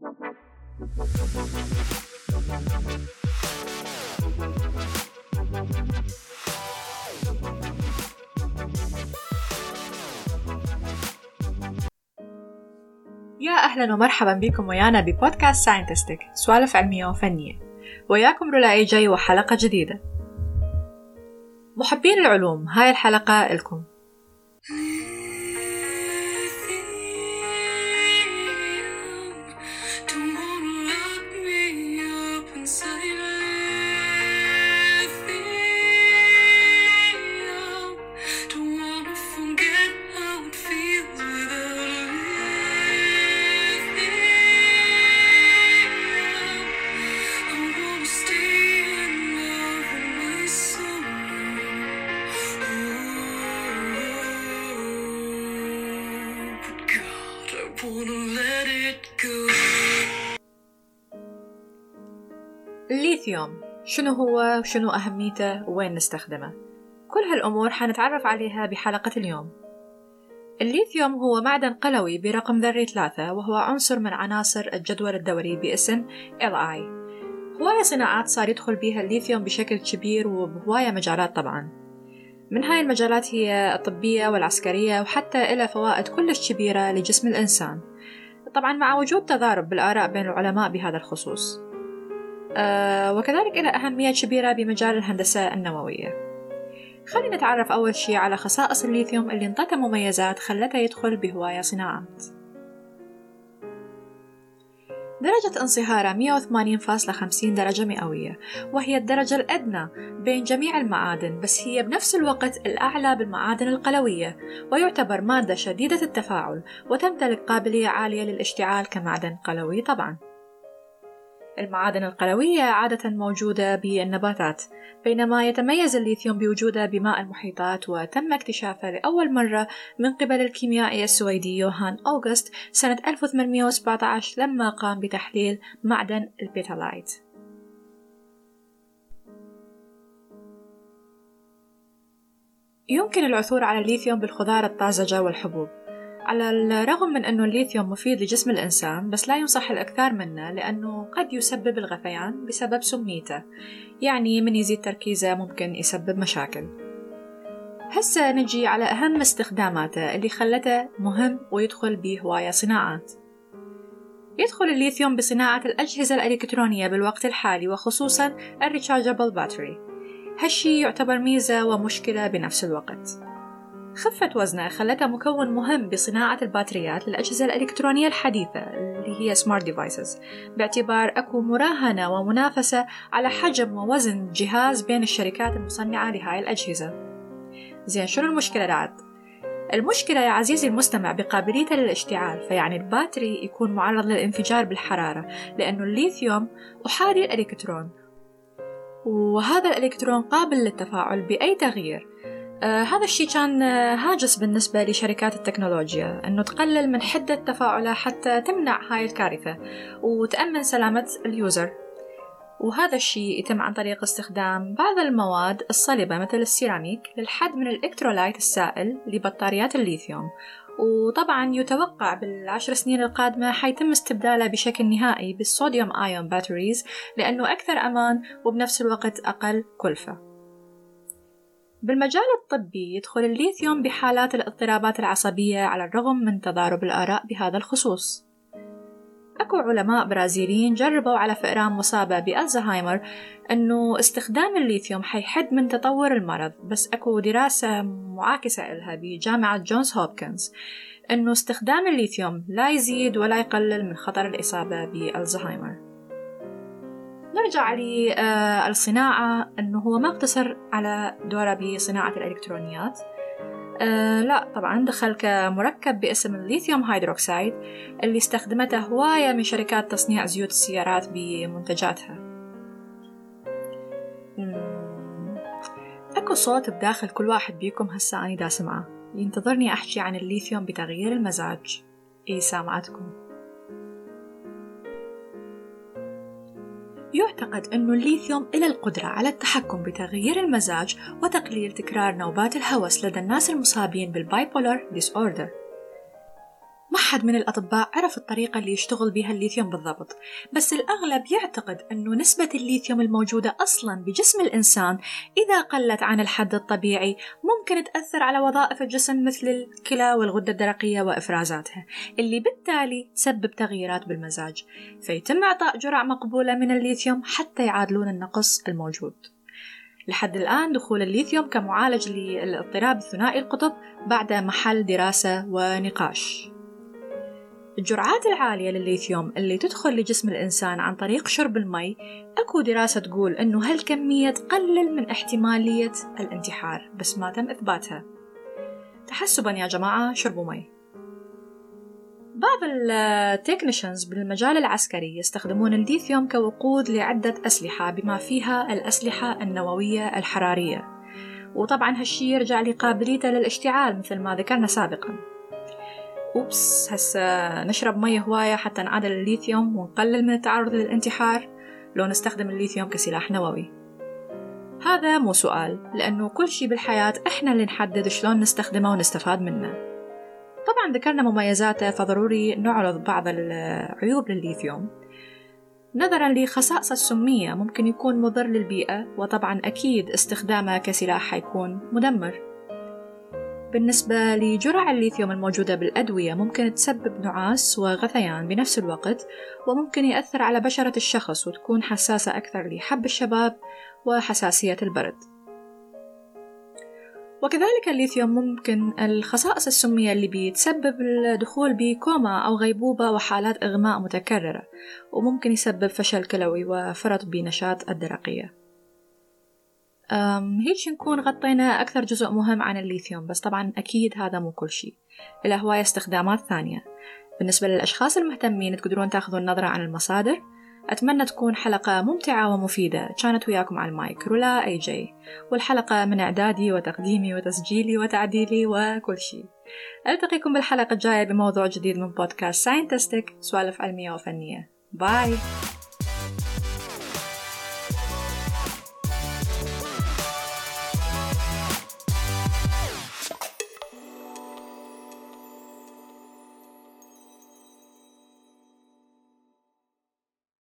يا أهلا ومرحبا بكم ويانا ببودكاست Scientistic سوالف علمية وفنية. وياكم رولا AJ وحلقة جديدة. محبين العلوم هاي الحلقة لكم. الليثيوم شنو هو وشنو أهميته ووين نستخدمه؟ كل هالأمور حنتعرف عليها بحلقة اليوم. الليثيوم هو معدن قلوي برقم ذري ثلاثة وهو عنصر من عناصر الجدول الدوري باسم LI هواية صناعات صار يدخل بيها الليثيوم بشكل كبير وبهواية مجالات طبعا. من هاي المجالات هي الطبية والعسكرية وحتى إلى فوائد كلش كبيرة لجسم الإنسان. طبعا مع وجود تضارب بالآراء بين العلماء بهذا الخصوص. أه وكذلك له أهمية كبيرة بمجال الهندسة النووية. خلينا نتعرف أول شي على خصائص الليثيوم اللي انطته مميزات خلته يدخل بهواية صناعات درجة انصهاره 180.50 درجة مئوية وهي الدرجة الأدنى بين جميع المعادن بس هي بنفس الوقت الأعلى بالمعادن القلوية ويعتبر مادة شديدة التفاعل وتمتلك قابلية عالية للاشتعال كمعدن قلوي طبعاً. المعادن القلوية عادة موجودة بالنباتات بينما يتميز الليثيوم بوجوده بماء المحيطات وتم اكتشافه لأول مرة من قبل الكيميائي السويدي يوهان أوغست سنة 1817 لما قام بتحليل معدن البيتالايت يمكن العثور على الليثيوم بالخضار الطازجة والحبوب. على الرغم من أنه الليثيوم مفيد لجسم الإنسان بس لا ينصح الإكثار منه لأنه قد يسبب الغثيان بسبب سميته. يعني من يزيد تركيزه ممكن يسبب مشاكل. هسه نجي على أهم استخداماته اللي خلته مهم ويدخل بهواية صناعات. يدخل الليثيوم بصناعة الأجهزة الإلكترونية بالوقت الحالي وخصوصا ال rechargeable battery. هالشي يعتبر ميزة ومشكلة بنفس الوقت. خفة وزنه خلتها مكون مهم بصناعة الباتريات للأجهزة الإلكترونية الحديثة اللي هي smart devices باعتبار أكو مراهنة ومنافسة على حجم ووزن الجهاز بين الشركات المصنعة لهاي الأجهزة زين شنو المشكلة بعد؟ المشكلة يا عزيزي المستمع بقابليته للاشتعال فيعني ال battery يكون معرض للانفجار بالحرارة لأنه الليثيوم أحادي الإلكترون وهذا الإلكترون قابل للتفاعل بأي تغيير آه هذا الشيء كان آه هاجس بالنسبة لشركات التكنولوجيا أنه تقلل من حدة تفاعله حتى تمنع هاي الكارثة وتأمن سلامة ال user. وهذا الشيء يتم عن طريق استخدام بعض المواد الصلبة مثل السيراميك للحد من ال electrolyte السائل لبطاريات الليثيوم. وطبعا يتوقع بالعشر سنين القادمة حيتم استبداله بشكل نهائي بالصوديوم آيون باتريز لأنه أكثر أمان وبنفس الوقت أقل كلفة. بالمجال الطبي يدخل الليثيوم بحالات الاضطرابات العصبية على الرغم من تضارب الآراء بهذا الخصوص. أكو علماء برازيليين جربوا على فئران مصابة بألزهايمر أنه استخدام الليثيوم حيحد من تطور المرض بس أكو دراسة معاكسة إلها بجامعة جونز هوبكنز أنه استخدام الليثيوم لا يزيد ولا يقلل من خطر الإصابة بألزهايمر. نرجع للصناعة أنه هو ما اقتصر على دوره بصناعة الإلكترونيات. أه لا طبعا دخل كمركب باسم ال lithium hydroxide اللي استخدمته هواية من شركات تصنيع زيوت السيارات بمنتجاتها. أكو صوت بداخل كل واحد بيكم هسا أني دا سمعه. ينتظرني أحكي عن الليثيوم بتغيير المزاج. إي سامعتكم. يعتقد أن الليثيوم إله القدرة على التحكم بتغيير المزاج وتقليل تكرار نوبات الهوس لدى الناس المصابين بال bipolar disorder ما أحد من الأطباء عرف الطريقة اللي يشتغل بها الليثيوم بالضبط بس الأغلب يعتقد أنه نسبة الليثيوم الموجودة أصلا بجسم الإنسان إذا قلت عن الحد الطبيعي ممكن تأثر على وظائف الجسم مثل الكلى والغدة الدرقية وإفرازاتها اللي بالتالي تسبب تغييرات بالمزاج فيتم إعطاء جرعة مقبولة من الليثيوم حتى يعادلون النقص الموجود. لحد الآن دخول الليثيوم كمعالج للاضطراب الثنائي القطب بعد محل دراسة ونقاش. الجرعات العالية للليثيوم اللي تدخل لجسم الإنسان عن طريق شرب المي أكو دراسة تقول أنه هالكمية تقلل من احتمالية الانتحار بس ما تم إثباتها. تحسبا يا جماعة شربوا مي. بعض ال technicians بالمجال العسكري يستخدمون الليثيوم كوقود لعدة أسلحة بما فيها الأسلحة النووية الحرارية. وطبعا هالشي يرجع لقابليته للاشتعال مثل ما ذكرنا سابقا. oops هسا نشرب مية هواية حتى نعادل الليثيوم ونقلل من التعرض للانتحار. لو نستخدم الليثيوم كسلاح نووي. هذا مو سؤال لأنه كل شي بالحياة إحنا اللي نحدد شلون نستخدمه ونستفاد منه. طبعا ذكرنا مميزاته فضروري نعرض بعض العيوب للليثيوم. نظرا لخصائصه السمية ممكن يكون مضر للبيئة وطبعا أكيد استخدامه كسلاح حيكون مدمر. بالنسبة لجرع الليثيوم الموجودة بالأدوية ممكن تسبب نعاس وغثيان بنفس الوقت وممكن يأثر على بشرة الشخص وتكون حساسة أكثر لحب الشباب وحساسية البرد. وكذلك الليثيوم ممكن الخصائص السمية اللي بيتسبب الدخول بكوما أو غيبوبة وحالات إغماء متكررة وممكن يسبب فشل كلوي وفرط بنشاط الدرقية. هيك نكون غطينا أكثر جزء مهم عن الليثيوم بس طبعا أكيد هذا مو كل شيء. له هواية استخدامات ثانية. بالنسبة للأشخاص المهتمين تقدرون تأخذون نظرة عن المصادر. أتمنى تكون حلقة ممتعة ومفيدة. كانت وياكم على المايك رولا AJ. والحلقة من إعدادي وتقديمي وتسجيلي وتعديلي وكل شيء. ألتقيكم بالحلقة الجاية بموضوع جديد من بودكاست Scientistic سوالف علمية وفنية. bye!